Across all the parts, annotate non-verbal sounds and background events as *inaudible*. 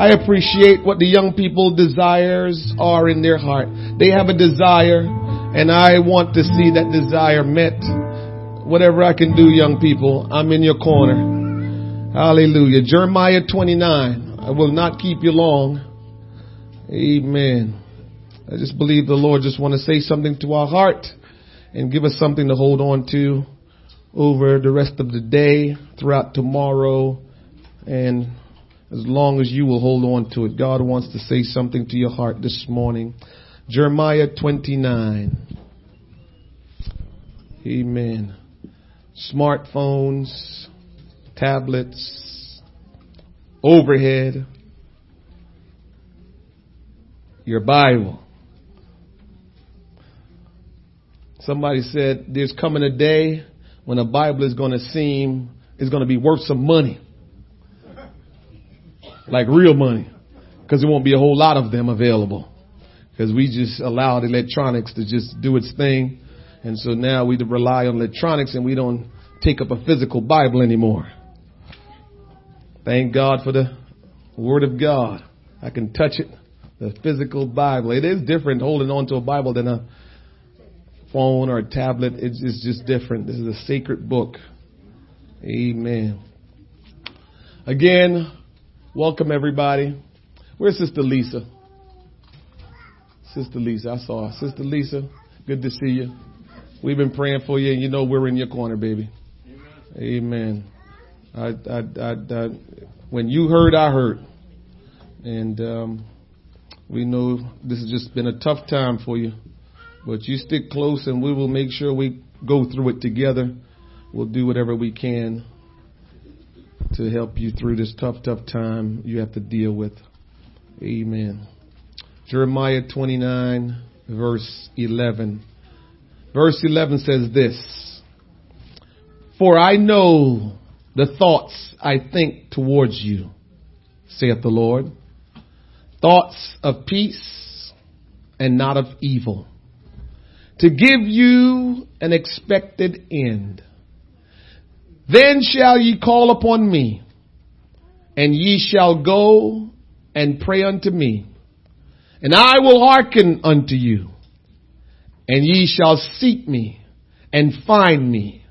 I appreciate what the young people desires are in their heart. They have a desire and I want to see that desire met. Whatever I can do, young people, I'm in your corner. Hallelujah. Jeremiah 29. I will not keep you long. Amen. I just believe the Lord just want to say something to our heart and give us something to hold on to over the rest of the day, throughout tomorrow, and as long as you will hold on to it. God wants to say something to your heart this morning. Jeremiah 29. Amen. Smartphones, tablets, overhead, your Bible. Somebody said there's coming a day when a Bible is going to seem, is going to be worth some money. Like real money. Because there won't be a whole lot of them available. Because we just allowed electronics to just do its thing. And so now we rely on electronics and we don't take up a physical Bible anymore. Thank God for the Word of God. I can touch it. The physical Bible. It is different holding on to a Bible than a phone or a tablet. It's, it's just different. This is a sacred book. Amen. Again, welcome everybody. Where's Sister Lisa? Sister Lisa, I saw her. Sister Lisa, good to see you. We've been praying for you, and you know we're in your corner, baby. Amen. I, I, I, when you heard, I heard, and um, we know this has just been a tough time for you. But you stick close and we will make sure we go through it together. We'll do whatever we can to help you through this tough, tough time you have to deal with. Amen. Jeremiah 29 verse 11. Verse 11 says this, For I know the thoughts I think towards you, saith the Lord. Thoughts of peace and not of evil to give you an expected end. Then shall ye call upon me, and ye shall go and pray unto me, and I will hearken unto you, and ye shall seek me and find me,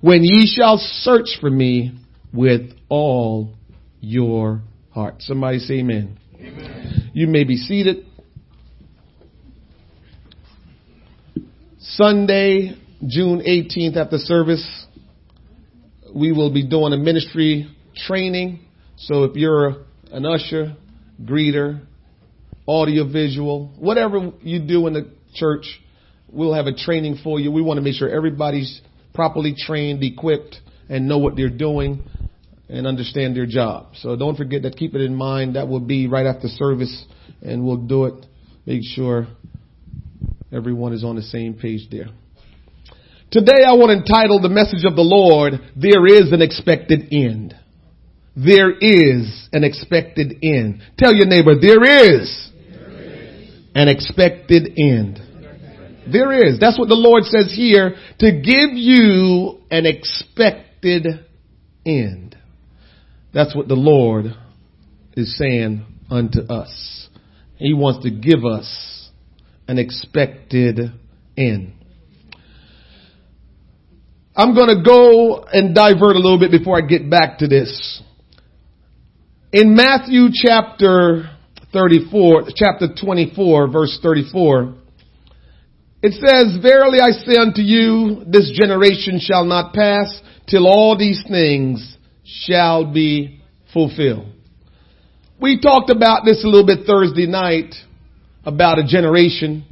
when ye shall search for me with all your heart. Somebody say amen. amen. You may be seated. Sunday, June 18th at the service, we will be doing a ministry training. So if you're an usher, greeter, audiovisual, whatever you do in the church, we'll have a training for you. We want to make sure everybody's properly trained, equipped, and know what they're doing and understand their job. So don't forget that. Keep it in mind. That will be right after service, and we'll do it. Make sure Everyone is on the same page there. Today I want to entitle the message of the Lord, There is an expected end. There is an expected end. Tell your neighbor, there is, an expected end. There is. That's what the Lord says here, to give you an expected end. That's what the Lord is saying unto us. He wants to give us an expected end. I'm going to go and divert a little bit before I get back to this. In Matthew chapter 34, chapter 24, verse 34, it says, Verily I say unto you, this generation shall not pass till all these things shall be fulfilled. We talked about this a little bit Thursday night about a generation.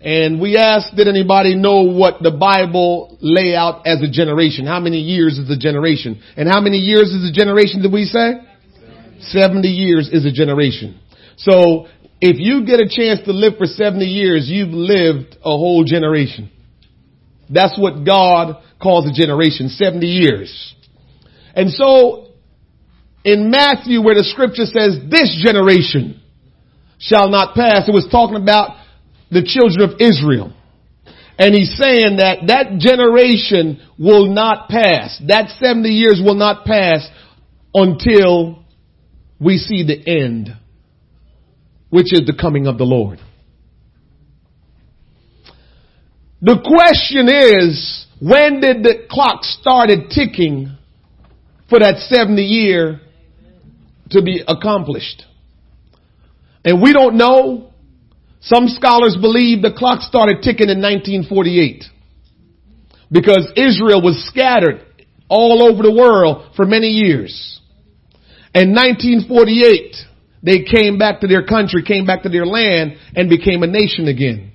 And we asked, did anybody know what the Bible lay out as a generation? How many years is a generation? And how many years is a generation did we say? 70 years is a generation. So if you get a chance to live for 70 years, you've lived a whole generation. That's what God calls a generation, 70 years. And so in Matthew where the scripture says this generation, shall not pass. It was talking about the children of Israel. And he's saying that that generation will not pass. That 70 years will not pass until we see the end, which is the coming of the Lord. The question is, when did the clock started ticking for that 70 year to be accomplished? And we don't know. Some scholars believe the clock started ticking in 1948 because Israel was scattered all over the world for many years. In 1948, they came back to their country, came back to their land, and became a nation again.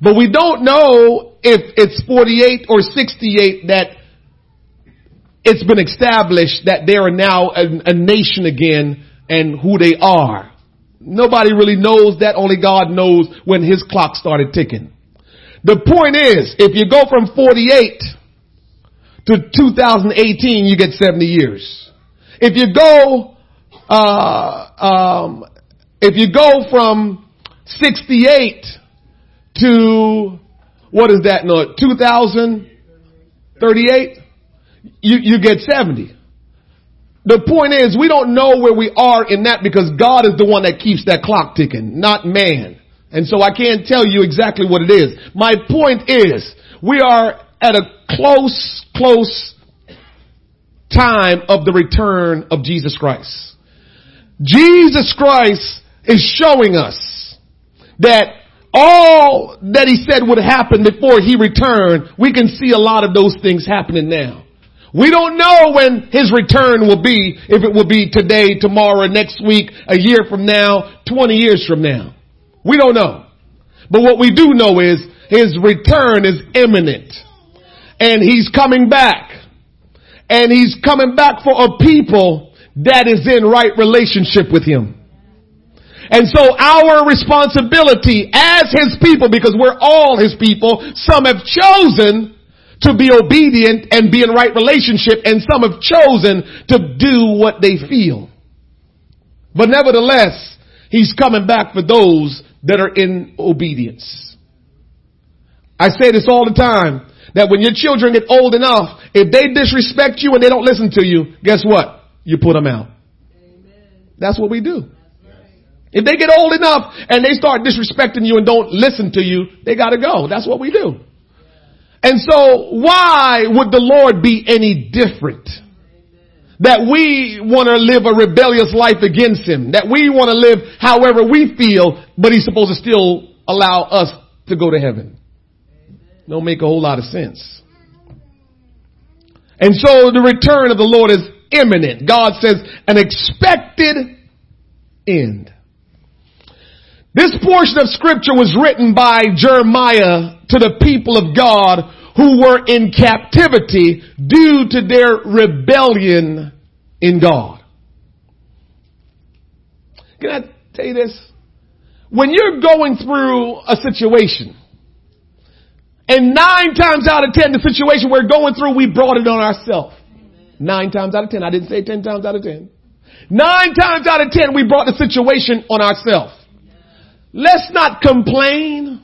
But we don't know if it's 48 or 68 that it's been established that they are now a, a nation again and who they are. Nobody really knows that. Only God knows when his clock started ticking. The point is, if you go from 48 to 2018, you get 70 years. If you go, uh, um, if you go from 68 to, what is that? No, 2038, you, you get 70. The point is, we don't know where we are in that because God is the one that keeps that clock ticking, not man. And so I can't tell you exactly what it is. My point is, we are at a close, close time of the return of Jesus Christ. Jesus Christ is showing us that all that he said would happen before he returned, we can see a lot of those things happening now. We don't know when his return will be, if it will be today, tomorrow, next week, a year from now, 20 years from now. We don't know. But what we do know is his return is imminent. And he's coming back. And he's coming back for a people that is in right relationship with him. And so our responsibility as his people, because we're all his people, some have chosen to be obedient and be in right relationship and some have chosen to do what they feel. But nevertheless, he's coming back for those that are in obedience. I say this all the time, that when your children get old enough, if they disrespect you and they don't listen to you, guess what? You put them out. Amen. That's what we do. If they get old enough and they start disrespecting you and don't listen to you, they gotta go. That's what we do. And so why would the Lord be any different? That we want to live a rebellious life against Him. That we want to live however we feel, but He's supposed to still allow us to go to heaven. Don't make a whole lot of sense. And so the return of the Lord is imminent. God says an expected end. This portion of scripture was written by Jeremiah to the people of God who were in captivity due to their rebellion in God. Can I tell you this? When you're going through a situation, and nine times out of ten, the situation we're going through, we brought it on ourselves. Nine times out of ten. I didn't say ten times out of ten. Nine times out of ten, we brought the situation on ourselves. Let's not complain.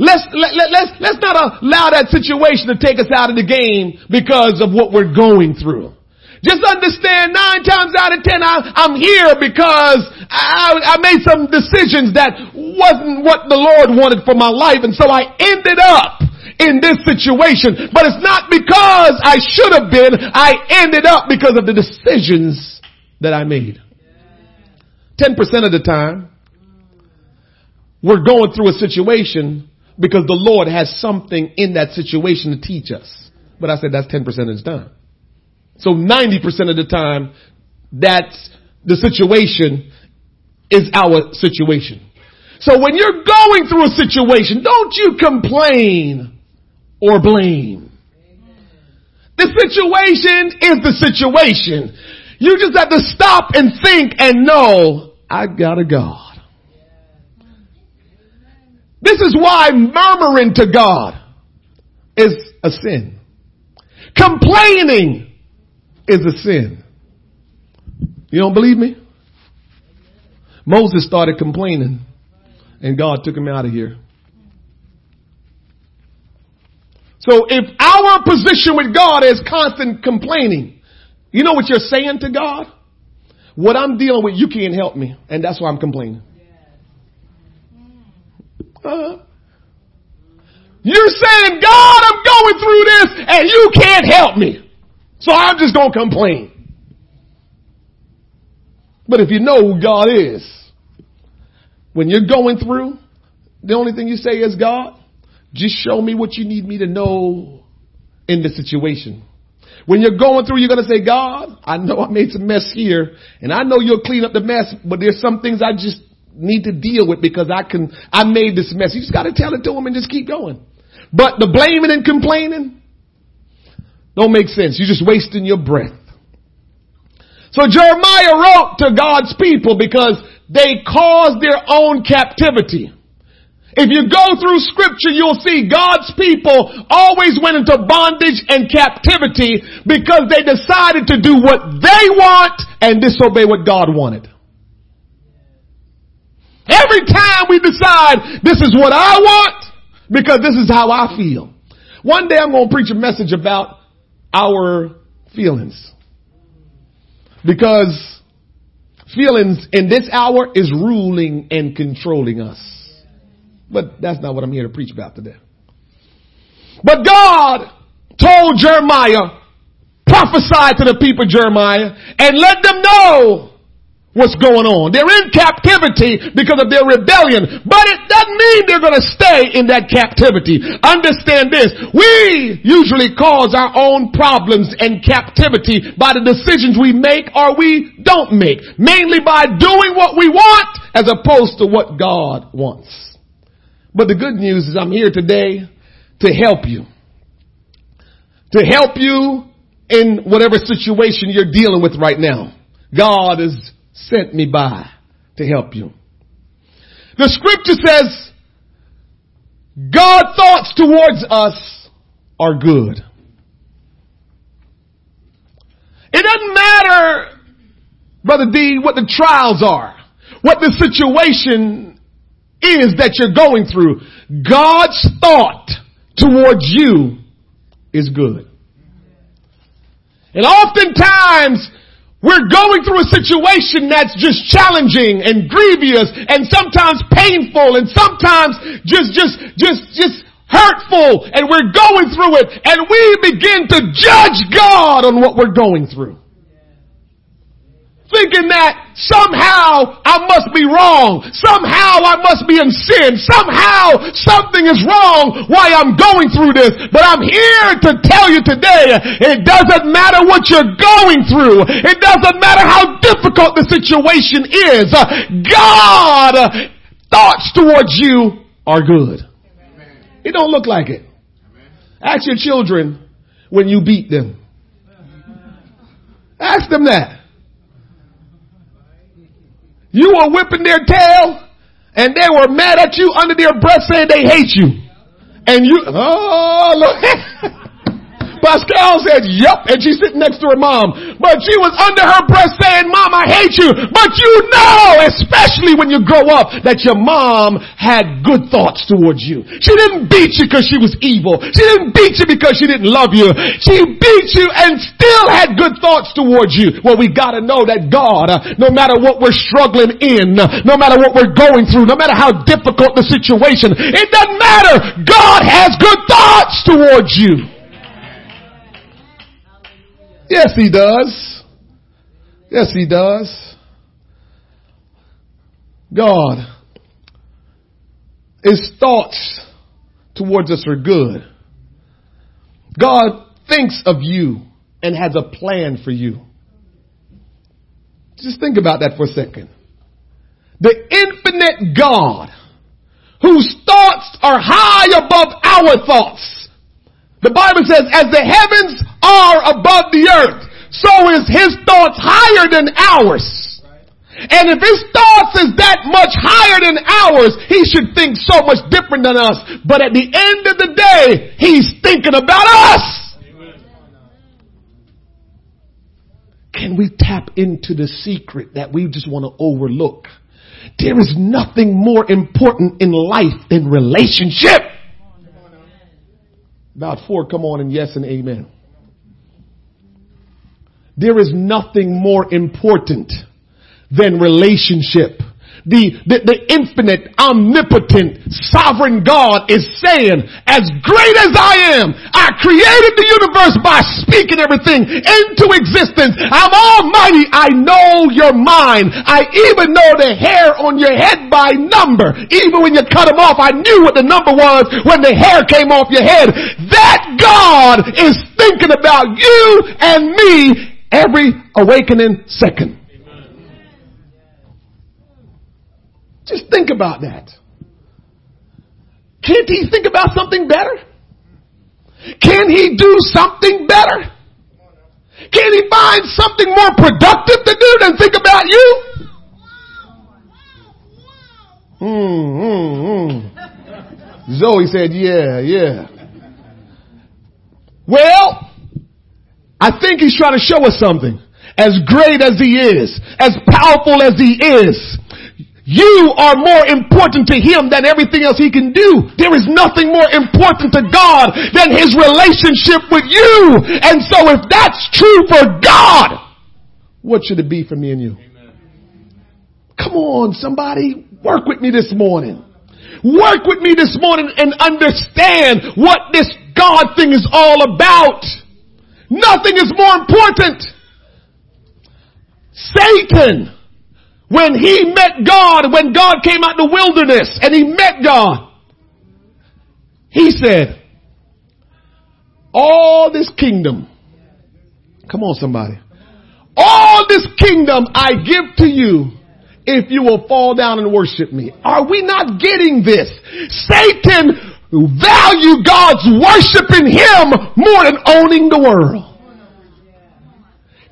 Let's, let, let, let's, let's not allow that situation to take us out of the game because of what we're going through. Just understand nine times out of ten I, am here because I, I made some decisions that wasn't what the Lord wanted for my life and so I ended up in this situation. But it's not because I should have been, I ended up because of the decisions that I made. 10% of the time, we're going through a situation because the Lord has something in that situation to teach us. But I said that's 10% of the time. So 90% of the time, that's the situation is our situation. So when you're going through a situation, don't you complain or blame. The situation is the situation. You just have to stop and think and know, I got a God. This is why murmuring to God is a sin. Complaining is a sin. You don't believe me? Moses started complaining and God took him out of here. So if our position with God is constant complaining, you know what you're saying to God? what I'm dealing with, you can't help me. And that's why I'm complaining. You're saying, God, I'm going through this and you can't help me. So I'm just going to complain. But if you know who God is, when you're going through, the only thing you say is, God, just show me what you need me to know in the situation. When you're going through, you're going to say, God, I know I made some mess here and I know you'll clean up the mess, but there's some things I just need to deal with because I can, I made this mess. You just got to tell it to him and just keep going. But the blaming and complaining don't make sense. You're just wasting your breath. So Jeremiah wrote to God's people because they caused their own captivity. If you go through scripture, you'll see God's people always went into bondage and captivity because they decided to do what they want and disobey what God wanted. Every time we decide this is what I want because this is how I feel. One day I'm going to preach a message about our feelings. Because feelings in this hour is ruling and controlling us. But that's not what I'm here to preach about today. But God told Jeremiah, prophesy to the people Jeremiah, and let them know what's going on. They're in captivity because of their rebellion, but it doesn't mean they're going to stay in that captivity. Understand this. We usually cause our own problems and captivity by the decisions we make or we don't make, mainly by doing what we want as opposed to what God wants. But the good news is I'm here today to help you. To help you in whatever situation you're dealing with right now. God is sent me by to help you. The scripture says, God's thoughts towards us are good. It doesn't matter, Brother D, what the trials are, what the situation is that you're going through. God's thought towards you is good. And oftentimes we're going through a situation that's just challenging and grievous and sometimes painful and sometimes just, just, just, just hurtful. And we're going through it and we begin to judge God on what we're going through thinking that somehow I must be wrong. Somehow I must be in sin. Somehow something is wrong why I'm going through this. But I'm here to tell you today, it doesn't matter what you're going through. It doesn't matter how difficult the situation is. God thoughts towards you are good. It don't look like it. Ask your children when you beat them. Ask them that. You were whipping their tail and they were mad at you under their breath saying they hate you. And you, oh, look. *laughs* Pascal said, yup, and she's sitting next to her mom. But she was under her breath saying, mom, I hate you. But you know, especially when you grow up, that your mom had good thoughts towards you. She didn't beat you because she was evil. She didn't beat you because she didn't love you. She beat you and still had good thoughts towards you. Well, we gotta know that God, no matter what we're struggling in, no matter what we're going through, no matter how difficult the situation, it doesn't matter. God has good thoughts towards you. Yes, he does. Yes, he does. God, his thoughts towards us are good. God thinks of you and has a plan for you. Just think about that for a second. The infinite God whose thoughts are high above our thoughts. The Bible says, as the heavens are above the earth, so is his thoughts higher than ours. And if his thoughts is that much higher than ours, he should think so much different than us. But at the end of the day, he's thinking about us. Can we tap into the secret that we just want to overlook? There is nothing more important in life than relationship. About four, come on and yes and amen. There is nothing more important than relationship the, the, the infinite, omnipotent, sovereign God is saying, as great as I am, I created the universe by speaking everything into existence. I'm almighty. I know your mind. I even know the hair on your head by number. Even when you cut them off, I knew what the number was when the hair came off your head. That God is thinking about you and me every awakening second. Just think about that. Can't he think about something better? Can he do something better? Can he find something more productive to do than think about you? Mm, mm, mm. Zoe said, yeah, yeah. Well, I think he's trying to show us something. As great as he is, as powerful as he is, you are more important to him than everything else he can do. There is nothing more important to God than his relationship with you. And so if that's true for God, what should it be for me and you? Amen. Come on, somebody, work with me this morning. Work with me this morning and understand what this God thing is all about. Nothing is more important. Satan when he met God, when God came out the wilderness and he met God, he said, all this kingdom, come on somebody, all this kingdom I give to you if you will fall down and worship me. Are we not getting this? Satan value God's worshiping him more than owning the world.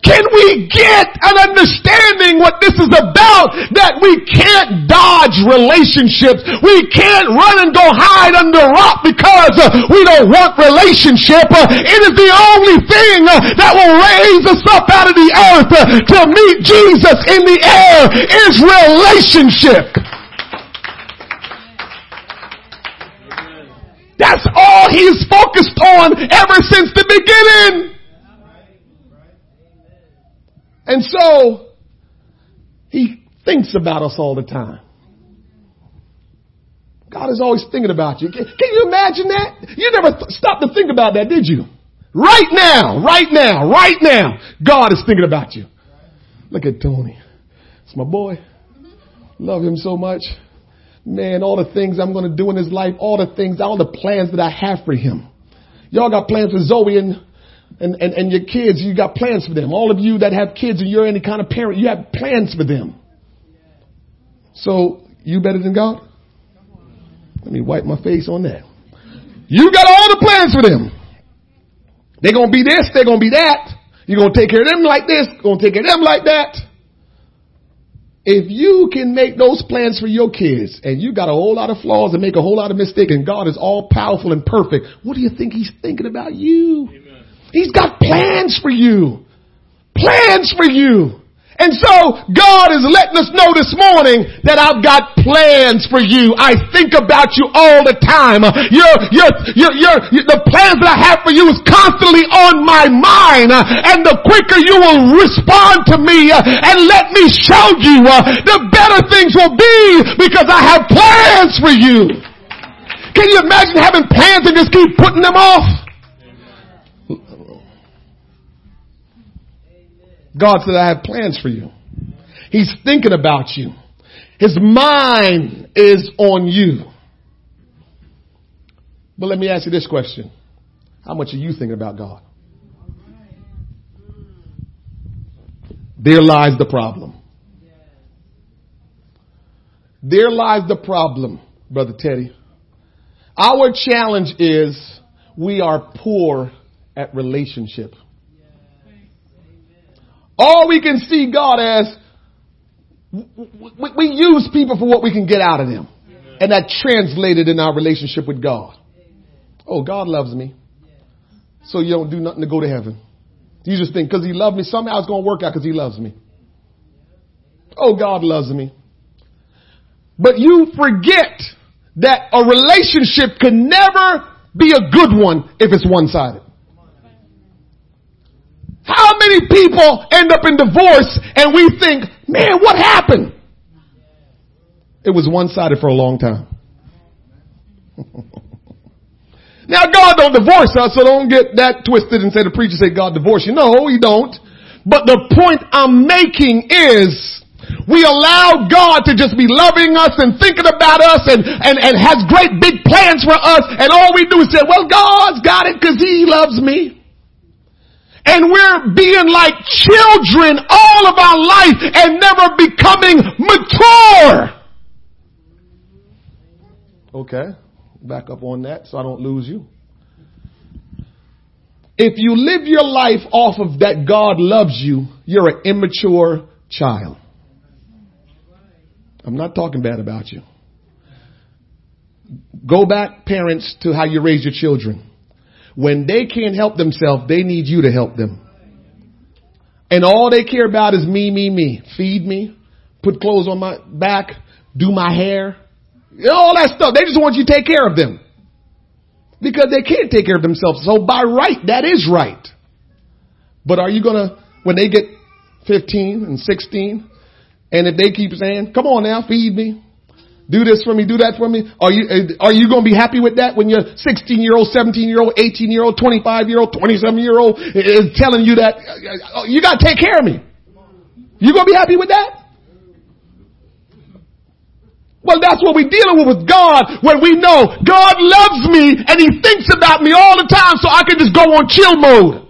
Can we get an understanding what this is about? That we can't dodge relationships. We can't run and go hide under a rock because uh, we don't want relationship. Uh, it is the only thing uh, that will raise us up out of the earth to meet Jesus in the air is relationship. That's all he's focused on ever since the beginning. And so, he thinks about us all the time. God is always thinking about you. Can, you imagine that? You never th- stopped to think about that, did you? Right now, right now, right now, God is thinking about you. Look at Tony. It's my boy. Love him so much. Man, all the things I'm going to do in his life, all the things, all the plans that I have for him. Y'all got plans for Zoe and and, and, and your kids, you got plans for them. All of you that have kids and you're any kind of parent, you have plans for them. So, you better than God? Let me wipe my face on that. You got all the plans for them. They're gonna be this, they're gonna be that. You're gonna take care of them like this, gonna take care of them like that. If you can make those plans for your kids and you got a whole lot of flaws and make a whole lot of mistakes and God is all powerful and perfect, what do you think he's thinking about you? Amen. He's got plans for you. Plans for you. And so God is letting us know this morning that I've got plans for you. I think about you all the time. Your, your, your, your, the plans that I have for you is constantly on my mind. And the quicker you will respond to me and let me show you, the better things will be because I have plans for you. Can you imagine having plans and just keep putting them off? God said, I have plans for you. He's thinking about you. His mind is on you. But let me ask you this question. How much are you thinking about God? There lies the problem. There lies the problem, Brother Teddy. Our challenge is we are poor at relationship. All we can see God as, we use people for what we can get out of them. And that translated in our relationship with God. Oh, God loves me. So you don't do nothing to go to heaven. You just think because he loved me, somehow it's going to work out because he loves me. Oh, God loves me. But you forget that a relationship can never be a good one if it's one sided. How many people end up in divorce and we think, man, what happened? It was one-sided for a long time. *laughs* now God don't divorce us, so don't get that twisted and say the preacher say God divorce you. No, he don't. But the point I'm making is we allow God to just be loving us and thinking about us and, and, and has great big plans for us. And all we do is say, well, God's got it because he loves me. And we're being like children all of our life and never becoming mature. Okay. Back up on that so I don't lose you. If you live your life off of that God loves you, you're an immature child. I'm not talking bad about you. Go back, parents, to how you raise your children. When they can't help themselves, they need you to help them. And all they care about is me, me, me. Feed me, put clothes on my back, do my hair, all that stuff. They just want you to take care of them. Because they can't take care of themselves. So by right, that is right. But are you gonna, when they get 15 and 16, and if they keep saying, come on now, feed me. Do this for me, do that for me. Are you, eh, are you going to be happy with that when your 16 year old, 17 year old, 18 year old, 25 year old, 27 year old is telling you that eh, eh, you got to take care of me? You going to be happy with that? Well, that's what we're dealing with with God when we know God loves me and He thinks about me all the time so I can just go on chill mode.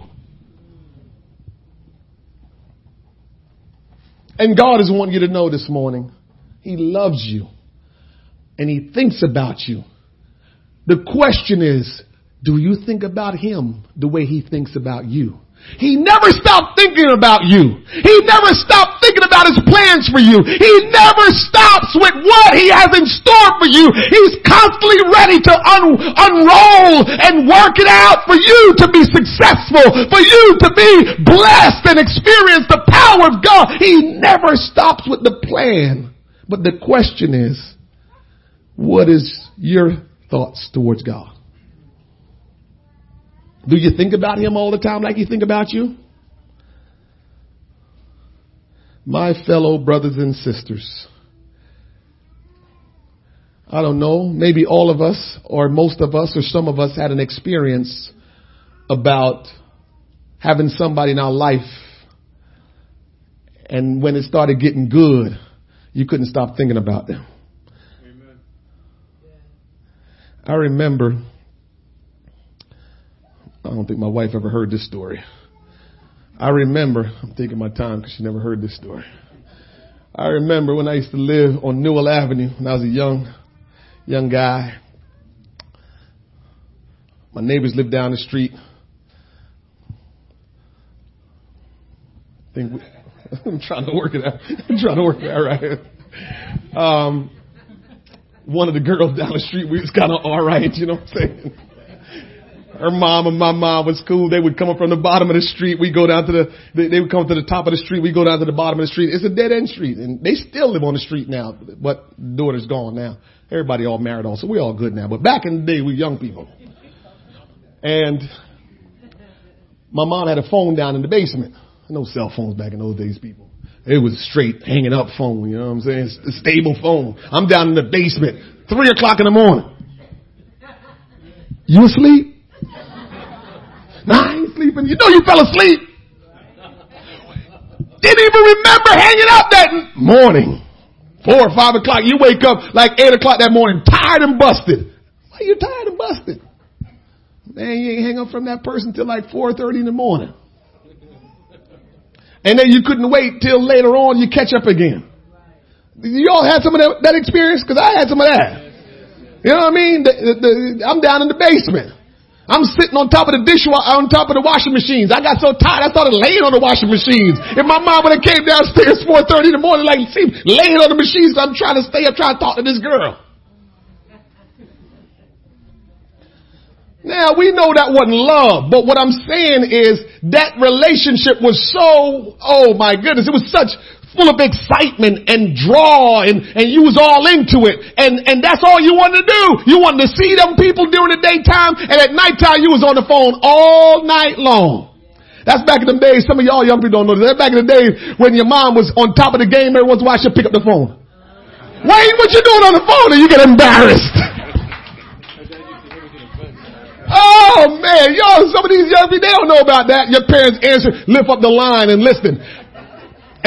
And God is wanting you to know this morning, He loves you and He thinks about you. The question is, do you think about Him the way He thinks about you? He never stopped thinking about you. He never stopped thinking about his plans for you. He never stops with what he has in store for you. He's constantly ready to un- unroll and work it out for you to be successful, for you to be blessed and experience the power of God. He never stops with the plan. But the question is, what is your thoughts towards God? Do you think about him all the time like you think about you? My fellow brothers and sisters, I don't know, maybe all of us or most of us or some of us had an experience about having somebody in our life and when it started getting good, you couldn't stop thinking about them. Amen. I remember I don't think my wife ever heard this story. I remember, I'm taking my time because she never heard this story. I remember when I used to live on Newell Avenue when I was a young, young guy. My neighbors lived down the street. I think we, *laughs* I'm trying to work it out. *laughs* I'm trying to work it out right. Um, one of the girls down the street, we was kind of all right, you know what I'm saying? her mom and my mom was cool. They would come up from the bottom of the street. We go down to the, they, would come to the top of the street. We go down to the bottom of the street. It's a dead end street and they still live on the street now, but daughter's gone now. Everybody all married on, so we're all good now. But back in the day, we young people. And my mom had a phone down in the basement. No cell phones back in those days, people. It was straight hanging up phone, you know what I'm saying? A stable phone. I'm down in the basement, three o'clock in the morning. You asleep? Nah, I ain't sleeping. You know you fell asleep. Didn't even remember hanging up that morning. Four or five o'clock. You wake up like eight o'clock that morning, tired and busted. Why you tired and busted? Man, you ain't hang up from that person till like 4.30 in the morning. And then you couldn't wait till later on you catch up again. You all had some of that, that experience? Cause I had some of that. You know what I mean? The, the, the, I'm down in the basement. I'm sitting on top of the dishwasher, on top of the washing machines. I got so tired, I started laying on the washing machines. If my mom would have came downstairs *laughs* 4.30 in the morning, like, see, laying on the machines, I'm trying to stay up, trying to talk to this girl. Now, we know that wasn't love, but what I'm saying is that relationship was so, oh my goodness, it was such full of excitement and draw and, and you was all into it. And, and that's all you wanted to do. You wanted to see them people during the daytime and at nighttime you was on the phone all night long. That's back in the days. Some of y'all young people don't know. That's back in the days when your mom was on top of the game every once in a while she'd pick up the phone. Wayne, what you doing on the phone? And you get embarrassed. Oh man, y'all, some of these young people, they don't know about that. Your parents answer, lift up the line and listen.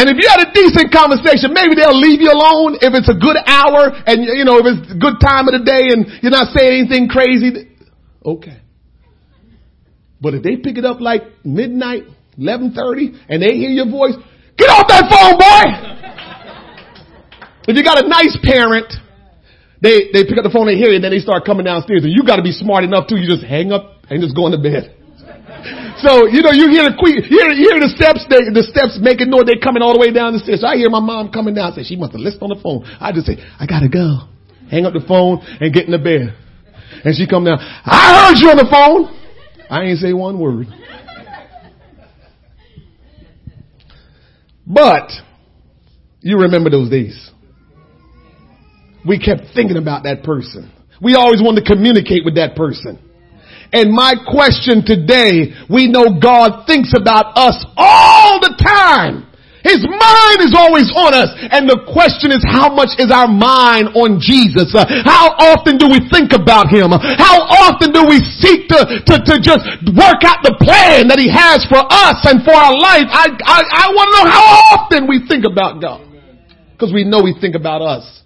And if you had a decent conversation, maybe they'll leave you alone if it's a good hour and you know, if it's a good time of the day and you're not saying anything crazy. Okay. But if they pick it up like midnight, 1130 and they hear your voice, get off that phone, boy! if you got a nice parent, they, they pick up the phone, they hear it, and then they start coming downstairs and you gotta be smart enough too. You just hang up and just go into bed. *laughs* So, you know, you hear the hear, hear the steps, they, the steps making noise, they're coming all the way down the stairs. So I hear my mom coming down, say, she must have listened on the phone. I just say, I gotta go. Hang up the phone and get in the bed. And she come down, I heard you on the phone. I ain't say one word. But, you remember those days. We kept thinking about that person. We always wanted to communicate with that person. And my question today, we know God thinks about us all the time. His mind is always on us. And the question is, how much is our mind on Jesus? Uh, how often do we think about Him? How often do we seek to, to, to just work out the plan that He has for us and for our life? I, I, I want to know how often we think about God. Because we know we think about us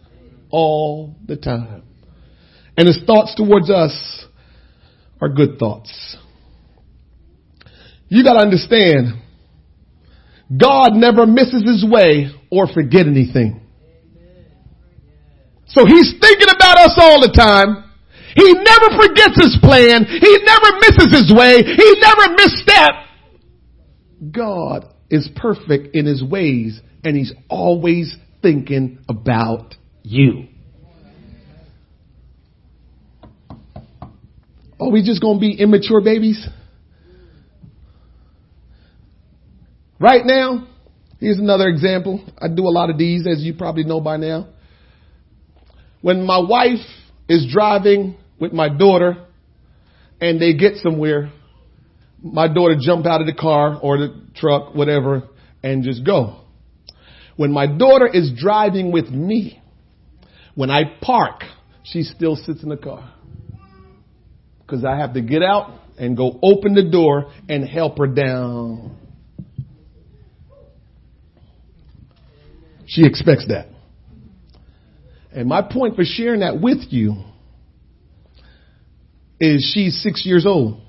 all the time. And His thoughts towards us are good thoughts. You gotta understand, God never misses his way or forget anything. So he's thinking about us all the time. He never forgets his plan. He never misses his way. He never misstep. God is perfect in his ways and he's always thinking about you. Are we just going to be immature babies? Right now, here's another example. I do a lot of these, as you probably know by now. When my wife is driving with my daughter and they get somewhere, my daughter jump out of the car or the truck, whatever, and just go. When my daughter is driving with me, when I park, she still sits in the car because I have to get out and go open the door and help her down. She expects that. And my point for sharing that with you is she's six years old.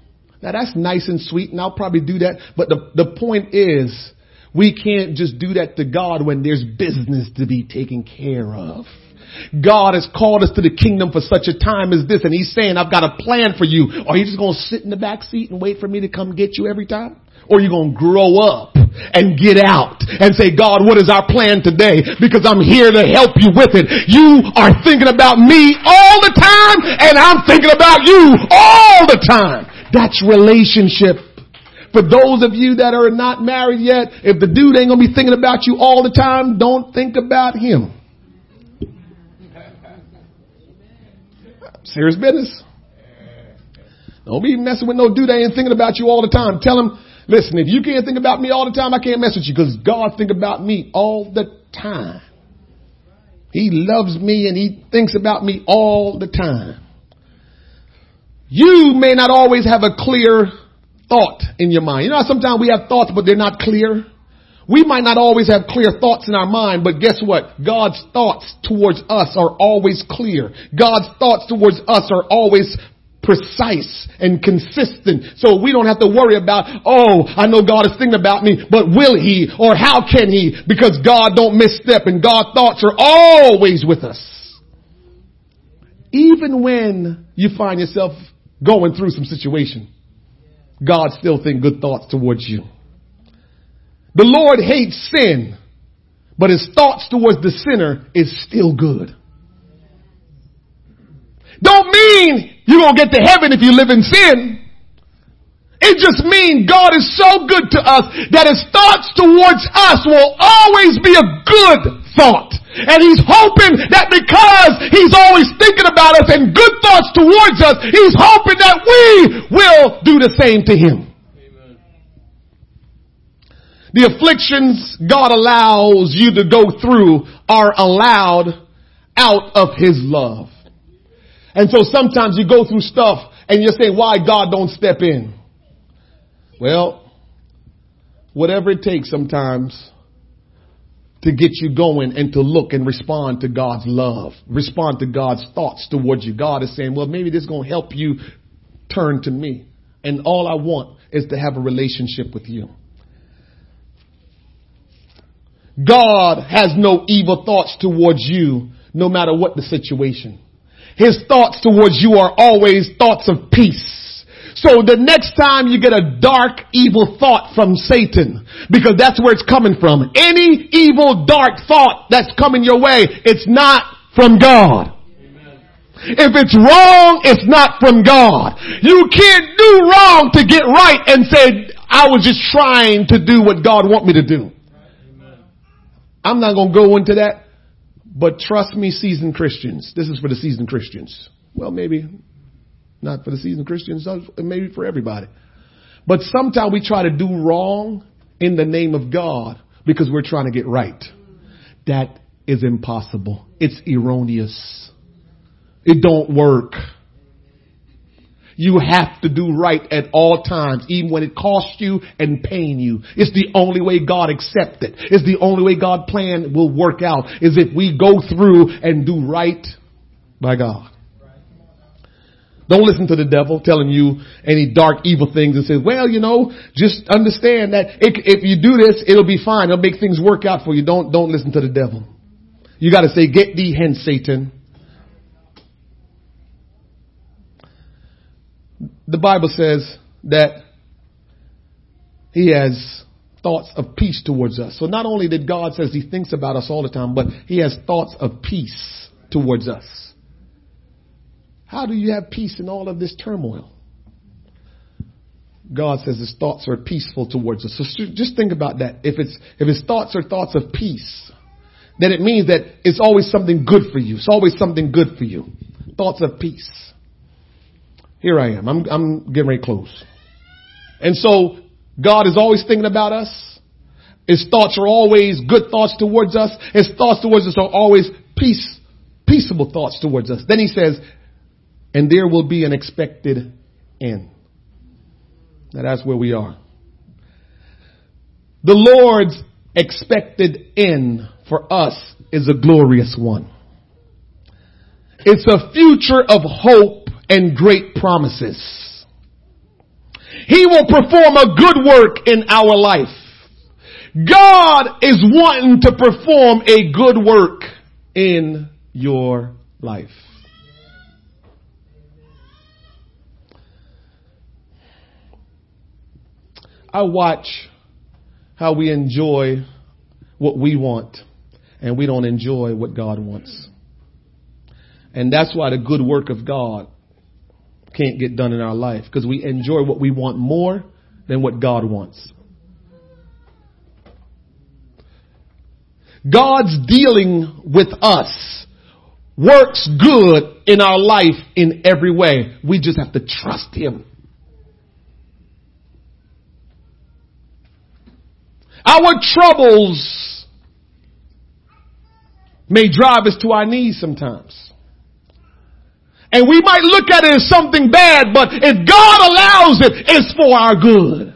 Now that's nice and sweet and I'll probably do that. But the, the point is we can't just do that to God when there's business to be taken care of. God has called us to the kingdom for such a time as this and he's saying, I've got a plan for you. Are you just going to sit in the back seat and wait for me to come get you every time? Or are you going to grow up and get out and say, God, what is our plan today? Because I'm here to help you with it. You are thinking about me all the time and I'm thinking about you all the time. That's relationship. For those of you that are not married yet, if the dude ain't gonna be thinking about you all the time, don't think about him. Serious business. Don't be messing with no dude that ain't thinking about you all the time. Tell him, listen, if you can't think about me all the time, I can't mess with you because God think about me all the time. He loves me and he thinks about me all the time. You may not always have a clear thought in your mind. You know sometimes we have thoughts but they're not clear? We might not always have clear thoughts in our mind, but guess what? God's thoughts towards us are always clear. God's thoughts towards us are always precise and consistent. So we don't have to worry about, oh, I know God is thinking about me, but will he or how can he? Because God don't misstep and God's thoughts are always with us. Even when you find yourself going through some situation, God still think good thoughts towards you. The Lord hates sin, but his thoughts towards the sinner is still good. Don't mean you're going to get to heaven if you live in sin. It just means God is so good to us that his thoughts towards us will always be a good thought. And he's hoping that because he's always thinking about us and good thoughts towards us, he's hoping that we will do the same to him. The afflictions God allows you to go through are allowed out of His love. And so sometimes you go through stuff and you say, why God don't step in? Well, whatever it takes sometimes to get you going and to look and respond to God's love, respond to God's thoughts towards you. God is saying, well, maybe this is going to help you turn to me. And all I want is to have a relationship with you. God has no evil thoughts towards you, no matter what the situation. His thoughts towards you are always thoughts of peace. So the next time you get a dark, evil thought from Satan, because that's where it's coming from. Any evil, dark thought that's coming your way, it's not from God. If it's wrong, it's not from God. You can't do wrong to get right and say, I was just trying to do what God want me to do. I'm not going to go into that, but trust me, seasoned Christians. This is for the seasoned Christians. Well, maybe not for the seasoned Christians, maybe for everybody. But sometimes we try to do wrong in the name of God because we're trying to get right. That is impossible. It's erroneous. It don't work. You have to do right at all times, even when it costs you and pain you. It's the only way God accepts it. It's the only way God plan will work out is if we go through and do right by God. Don't listen to the devil telling you any dark, evil things and say, well, you know, just understand that if you do this, it'll be fine. It'll make things work out for you. Don't, don't listen to the devil. You gotta say, get thee hence, Satan. The Bible says that he has thoughts of peace towards us. So not only did God says he thinks about us all the time, but he has thoughts of peace towards us. How do you have peace in all of this turmoil? God says his thoughts are peaceful towards us. So just think about that. If it's, if his thoughts are thoughts of peace, then it means that it's always something good for you. It's always something good for you. Thoughts of peace. Here I am. I'm, I'm getting ready to close. And so God is always thinking about us. His thoughts are always good thoughts towards us. His thoughts towards us are always peace, peaceable thoughts towards us. Then he says, and there will be an expected end. Now that's where we are. The Lord's expected end for us is a glorious one. It's a future of hope and great promises. He will perform a good work in our life. God is wanting to perform a good work in your life. I watch how we enjoy what we want and we don't enjoy what God wants. And that's why the good work of God can't get done in our life because we enjoy what we want more than what God wants. God's dealing with us works good in our life in every way. We just have to trust Him. Our troubles may drive us to our knees sometimes. And we might look at it as something bad, but if God allows it, it's for our good.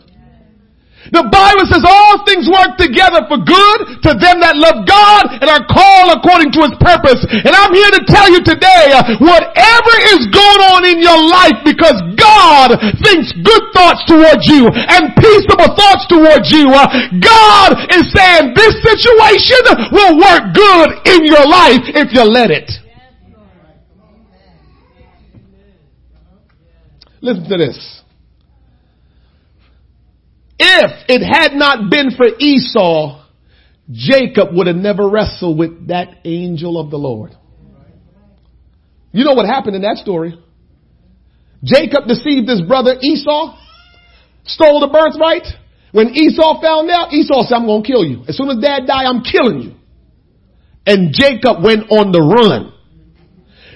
The Bible says all things work together for good to them that love God and are called according to his purpose. And I'm here to tell you today, uh, whatever is going on in your life because God thinks good thoughts towards you and peaceable thoughts towards you, uh, God is saying this situation will work good in your life if you let it. Listen to this. If it had not been for Esau, Jacob would have never wrestled with that angel of the Lord. You know what happened in that story? Jacob deceived his brother Esau, stole the birthright. When Esau found out, Esau said, I'm going to kill you. As soon as dad die, I'm killing you. And Jacob went on the run.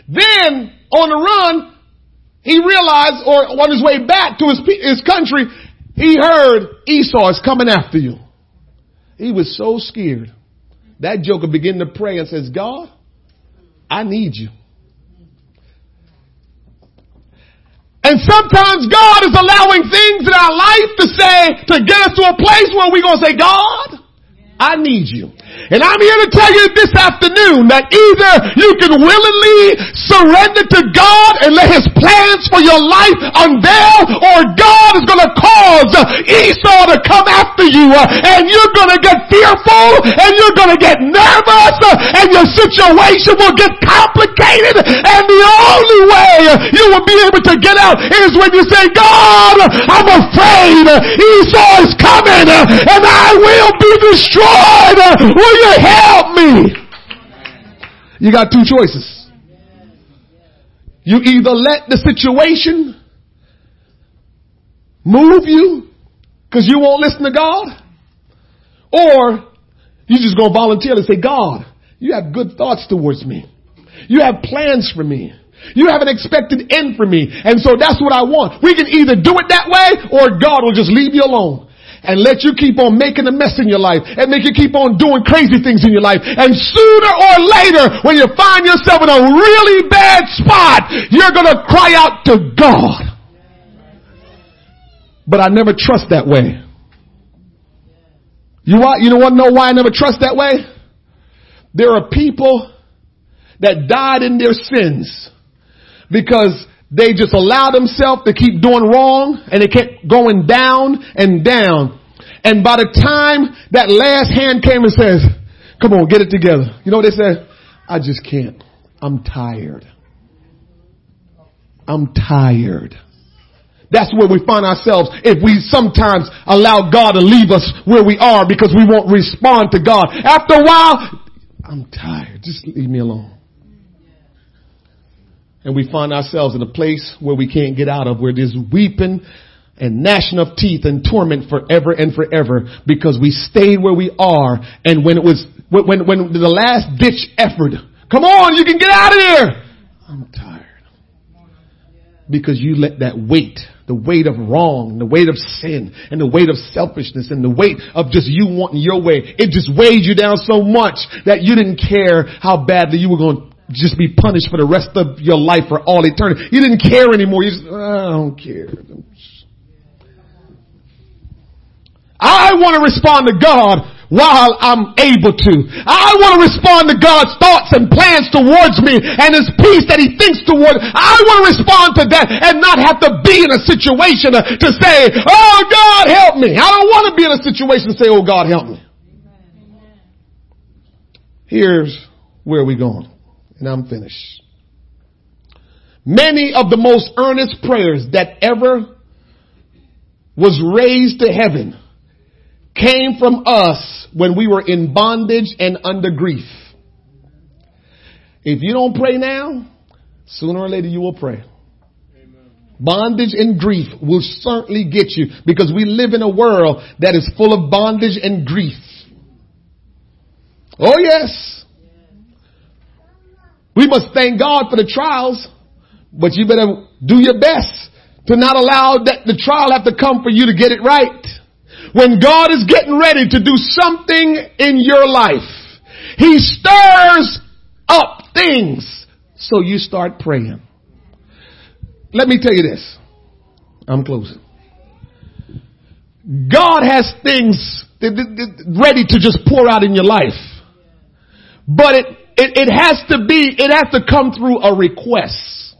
Then on the run, he realized, or on his way back to his, his country, he heard Esau is coming after you. He was so scared. That joker began to pray and says, God, I need you. And sometimes God is allowing things in our life to say, to get us to a place where we're going to say, God, I need you. And I'm here to tell you this afternoon that either you can willingly surrender to God and let his plans for your life unveil or God is going to cause Esau to come after you and you're going to get fearful and you're going to get nervous and your situation will get complicated and the only way you will be able to get out is when you say, God, I'm afraid Esau is coming and I will be destroyed. Will you help me? You got two choices. You either let the situation move you because you won't listen to God or you just to voluntarily say, God, you have good thoughts towards me. You have plans for me. You have an expected end for me. And so that's what I want. We can either do it that way or God will just leave you alone and let you keep on making a mess in your life and make you keep on doing crazy things in your life. And sooner or later, when you find yourself in a really bad spot, you're going to cry out to God. But I never trust that way. You want, you don't want to know why I never trust that way? There are people that died in their sins because they just allow themselves to keep doing wrong and they kept going down and down. And by the time that last hand came and says, come on, get it together. You know what they said? I just can't. I'm tired. I'm tired. That's where we find ourselves if we sometimes allow God to leave us where we are because we won't respond to God. After a while, I'm tired. Just leave me alone and we find ourselves in a place where we can't get out of, where there's weeping and gnashing of teeth and torment forever and forever because we stayed where we are and when it was, when, when the last ditch effort, come on, you can get out of here. I'm tired. Because you let that weight, the weight of wrong, the weight of sin, and the weight of selfishness, and the weight of just you wanting your way, it just weighed you down so much that you didn't care how badly you were going just be punished for the rest of your life for all eternity. You didn't care anymore. You just, uh, I don't care. I want to respond to God while I'm able to. I want to respond to God's thoughts and plans towards me and His peace that He thinks toward. I want to respond to that and not have to be in a situation to say, oh God help me. I don't want to be in a situation to say, oh God help me. Here's where we going and I'm finished. Many of the most earnest prayers that ever was raised to heaven came from us when we were in bondage and under grief. If you don't pray now, sooner or later you will pray. Bondage and grief will certainly get you because we live in a world that is full of bondage and grief. Oh yes. We must thank God for the trials, but you better do your best to not allow that the trial have to come for you to get it right. When God is getting ready to do something in your life, He stirs up things so you start praying. Let me tell you this. I'm closing. God has things ready to just pour out in your life. But it it, it has to be, it has to come through a request.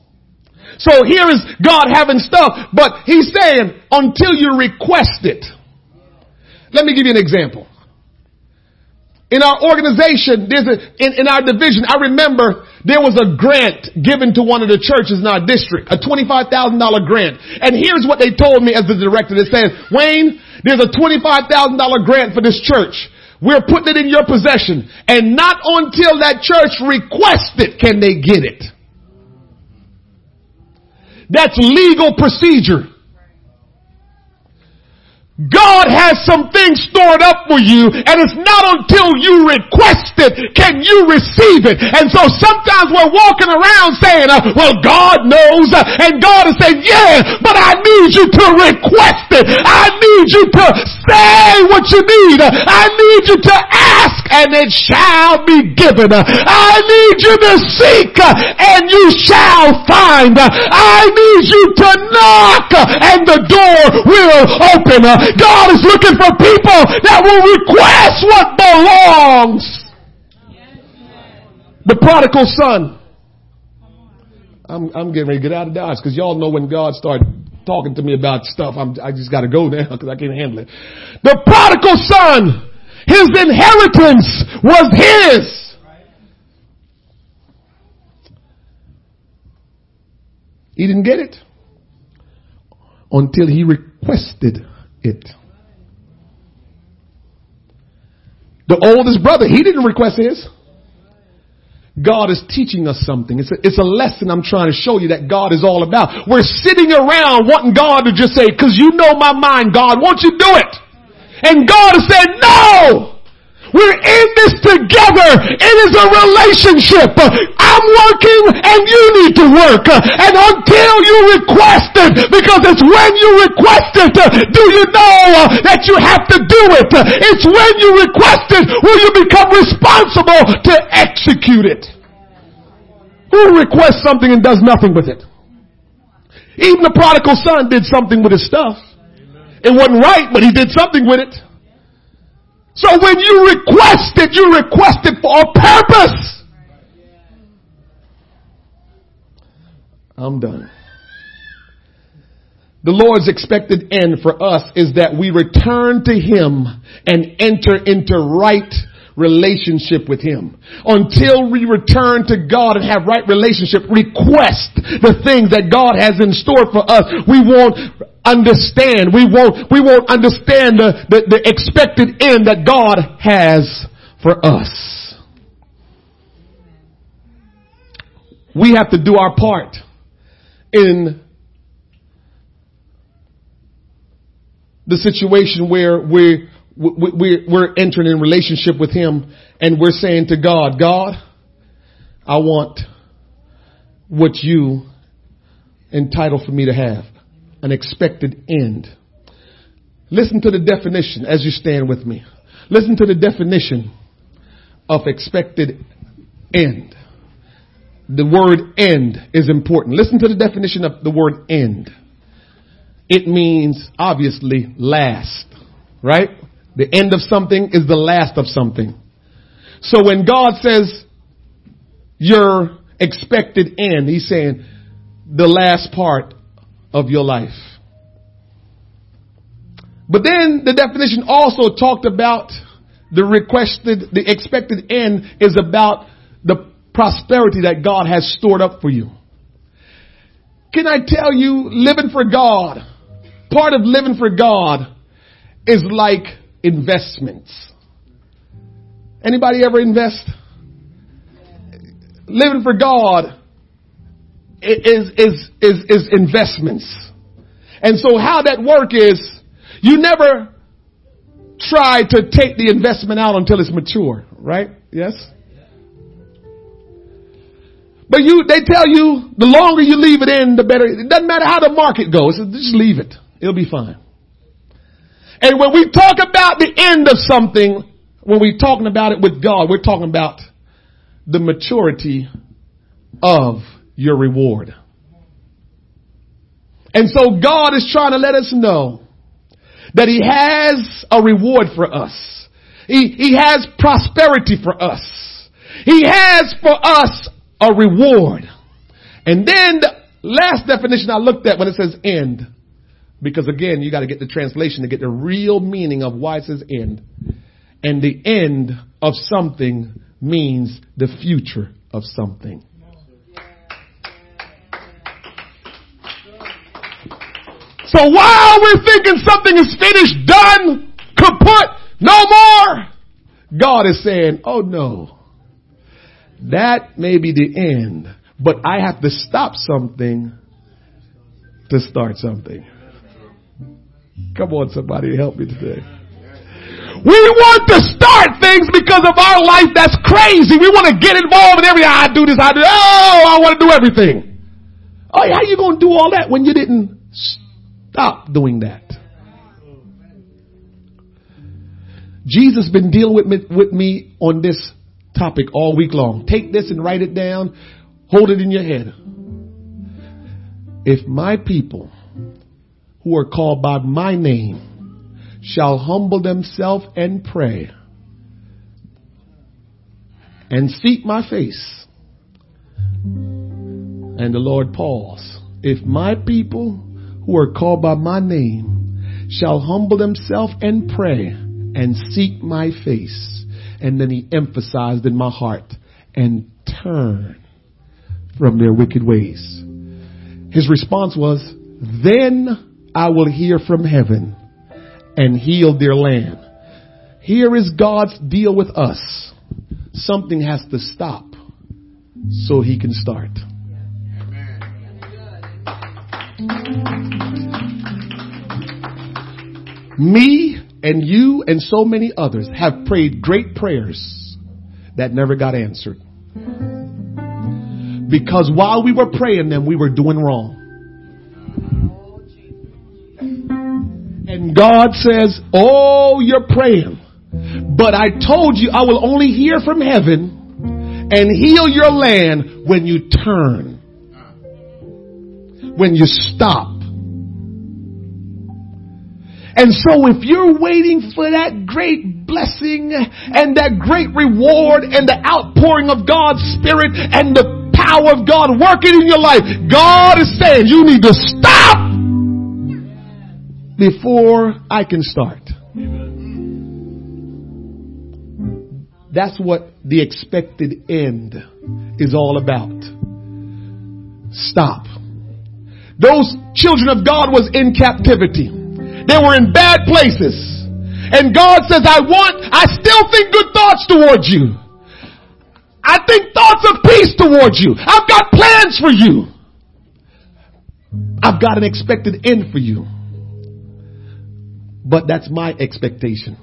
So here is God having stuff, but he's saying until you request it. Let me give you an example. In our organization, there's a, in, in our division, I remember there was a grant given to one of the churches in our district, a $25,000 grant. And here's what they told me as the director. They said, Wayne, there's a $25,000 grant for this church. We're putting it in your possession. And not until that church requests it can they get it. That's legal procedure. God has some things stored up for you and it's not until you request it can you receive it. And so sometimes we're walking around saying, uh, well God knows uh, and God is saying, yeah, but I need you to request it. I need you to say what you need. I need you to ask and it shall be given. I need you to seek and you shall find. I need you to knock and the door will open. God is looking for people that will request what belongs. The prodigal son. I'm, I'm getting ready to get out of Dodge because y'all know when God started talking to me about stuff, I'm, I just got to go *laughs* now because I can't handle it. The prodigal son, his inheritance was his. He didn't get it until he requested it. The oldest brother, he didn't request his. God is teaching us something. It's a, it's a lesson I'm trying to show you that God is all about. We're sitting around wanting God to just say, cause you know my mind, God, won't you do it? And God has said, no! We're in this together. It is a relationship. I'm working and you need to work. And until you request it, because it's when you request it, do you know that you have to do it. It's when you request it will you become responsible to execute it. Who requests something and does nothing with it? Even the prodigal son did something with his stuff. It wasn't right, but he did something with it. So when you request it, you request it for a purpose. I'm done. The Lord's expected end for us is that we return to Him and enter into right relationship with Him. Until we return to God and have right relationship, request the things that God has in store for us. We won't understand. We won't, we won't understand the, the, the expected end that God has for us. We have to do our part in the situation where we're, we're, we're entering in relationship with Him and we're saying to God, God, I want what you entitled for me to have an expected end. Listen to the definition as you stand with me. Listen to the definition of expected end. The word end is important. Listen to the definition of the word end. It means obviously last, right? The end of something is the last of something. So when God says your expected end, He's saying the last part of your life. But then the definition also talked about the requested, the expected end is about the prosperity that God has stored up for you. Can I tell you, living for God, part of living for God is like investments. Anybody ever invest? Living for God is, is, is, is investments. And so how that work is, you never try to take the investment out until it's mature, right? Yes? But you, they tell you the longer you leave it in, the better. It doesn't matter how the market goes. Just leave it. It'll be fine. And when we talk about the end of something, when we're talking about it with God, we're talking about the maturity of your reward. And so God is trying to let us know that He has a reward for us. He, he has prosperity for us. He has for us a reward. And then the last definition I looked at when it says end, because again, you got to get the translation to get the real meaning of why it says end. And the end of something means the future of something. So while we're thinking something is finished, done, kaput, no more, God is saying, oh no, that may be the end, but I have to stop something to start something. Come on, somebody help me today. We want to start things because of our life that's crazy. We want to get involved in every, I do this, I do, oh, I want to do everything. Oh, how you going to do all that when you didn't stop doing that? Jesus been dealing with me, with me on this topic all week long. Take this and write it down. Hold it in your head. If my people who are called by my name shall humble themselves and pray and seek my face. And the Lord pause. If my people who are called by my name shall humble themselves and pray and seek my face. And then he emphasized in my heart and turn from their wicked ways. His response was, then I will hear from heaven and heal their land. Here is God's deal with us. Something has to stop so he can start. Me and you and so many others have prayed great prayers that never got answered. Because while we were praying them, we were doing wrong. And God says, Oh, you're praying. But I told you I will only hear from heaven and heal your land when you turn. When you stop. And so if you're waiting for that great blessing and that great reward and the outpouring of God's Spirit and the power of God working in your life, God is saying you need to stop before I can start. That's what the expected end is all about. Stop. Those children of God was in captivity. They were in bad places. And God says, I want, I still think good thoughts towards you. I think thoughts of peace towards you. I've got plans for you. I've got an expected end for you. But that's my expectation.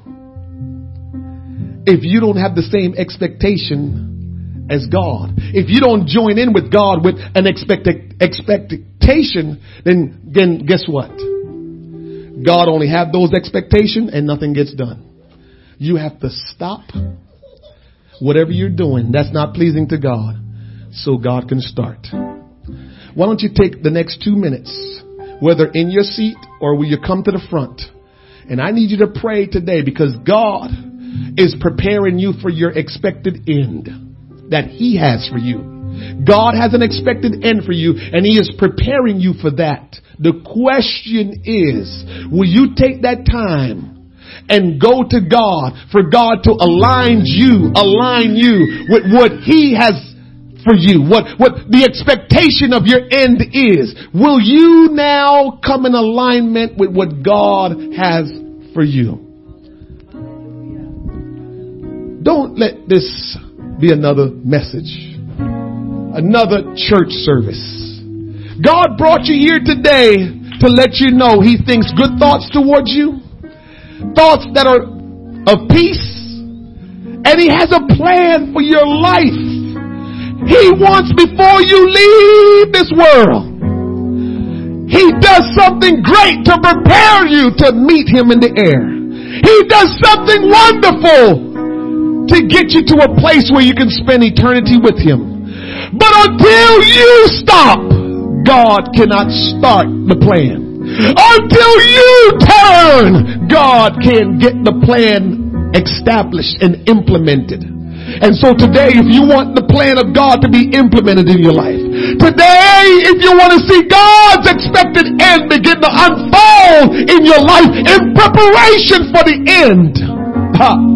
If you don't have the same expectation as God, if you don't join in with God with an expected expectation, then, then guess what? God only have those expectations and nothing gets done. You have to stop whatever you're doing that's not pleasing to God so God can start. Why don't you take the next two minutes, whether in your seat or will you come to the front? And I need you to pray today because God is preparing you for your expected end that He has for you. God has an expected end for you and He is preparing you for that. The question is, will you take that time and go to God for God to align you, align you with what He has for you, what, what the expectation of your end is. Will you now come in alignment with what God has for you? Don't let this be another message, another church service. God brought you here today to let you know He thinks good thoughts towards you, thoughts that are of peace, and He has a plan for your life. He wants before you leave this world. He does something great to prepare you to meet Him in the air. He does something wonderful to get you to a place where you can spend eternity with Him. But until you stop, God cannot start the plan. Until you turn, God can get the plan established and implemented. And so today, if you want the plan of God to be implemented in your life, today, if you want to see God's expected end begin to unfold in your life in preparation for the end, ha. *laughs*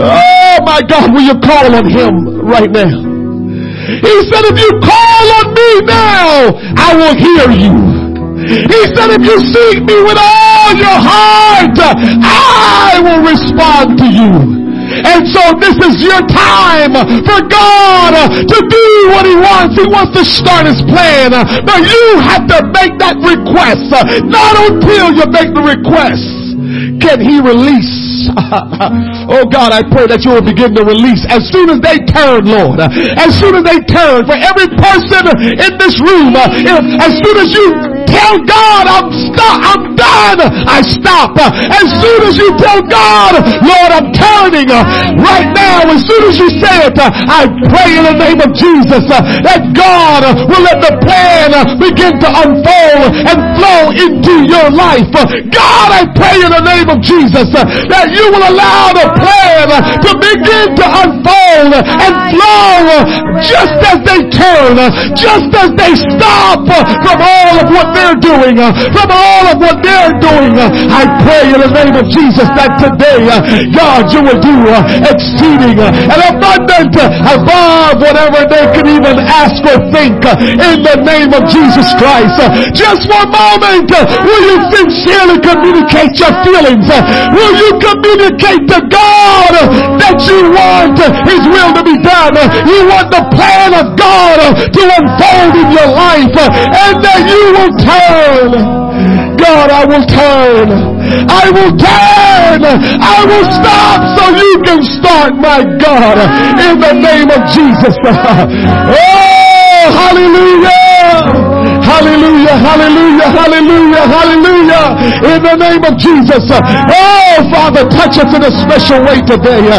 oh my God, will you call on Him right now? He said, if you call on me now, I will hear you. He said, if you seek me with all your heart, I will respond to you. And so this is your time for God to do what He wants. He wants to start His plan. But you have to make that request. Not until you make the request can He release *laughs* oh God, I pray that you will begin to release as soon as they turn, Lord. As soon as they turn, for every person in this room, uh, as soon as you tell God, I'm stuck, I'm done. I stop. As soon as you tell God, Lord, I'm turning right now, as soon as you say it, I pray in the name of Jesus that God will let the plan begin to unfold and flow into your life. God, I pray in the name of Jesus that you will allow the plan to begin to unfold and flow just as they turn, just as they stop from all of what they're doing, from all of what they're doing. Uh, I pray in the name of Jesus that today, uh, God, you will do uh, exceeding uh, and abundant above whatever they could even ask or think uh, in the name of Jesus Christ. Just one moment, will you sincerely communicate your feelings? Will you communicate to God that you want His will to be done? You want the plan of God to unfold in your life and that you will turn. God, I will turn. I will turn. I will stop so you can start, my God, in the name of Jesus. *laughs* oh, hallelujah. Hallelujah, hallelujah, hallelujah, hallelujah. In the name of Jesus. Oh, Father, touch us in a special way today.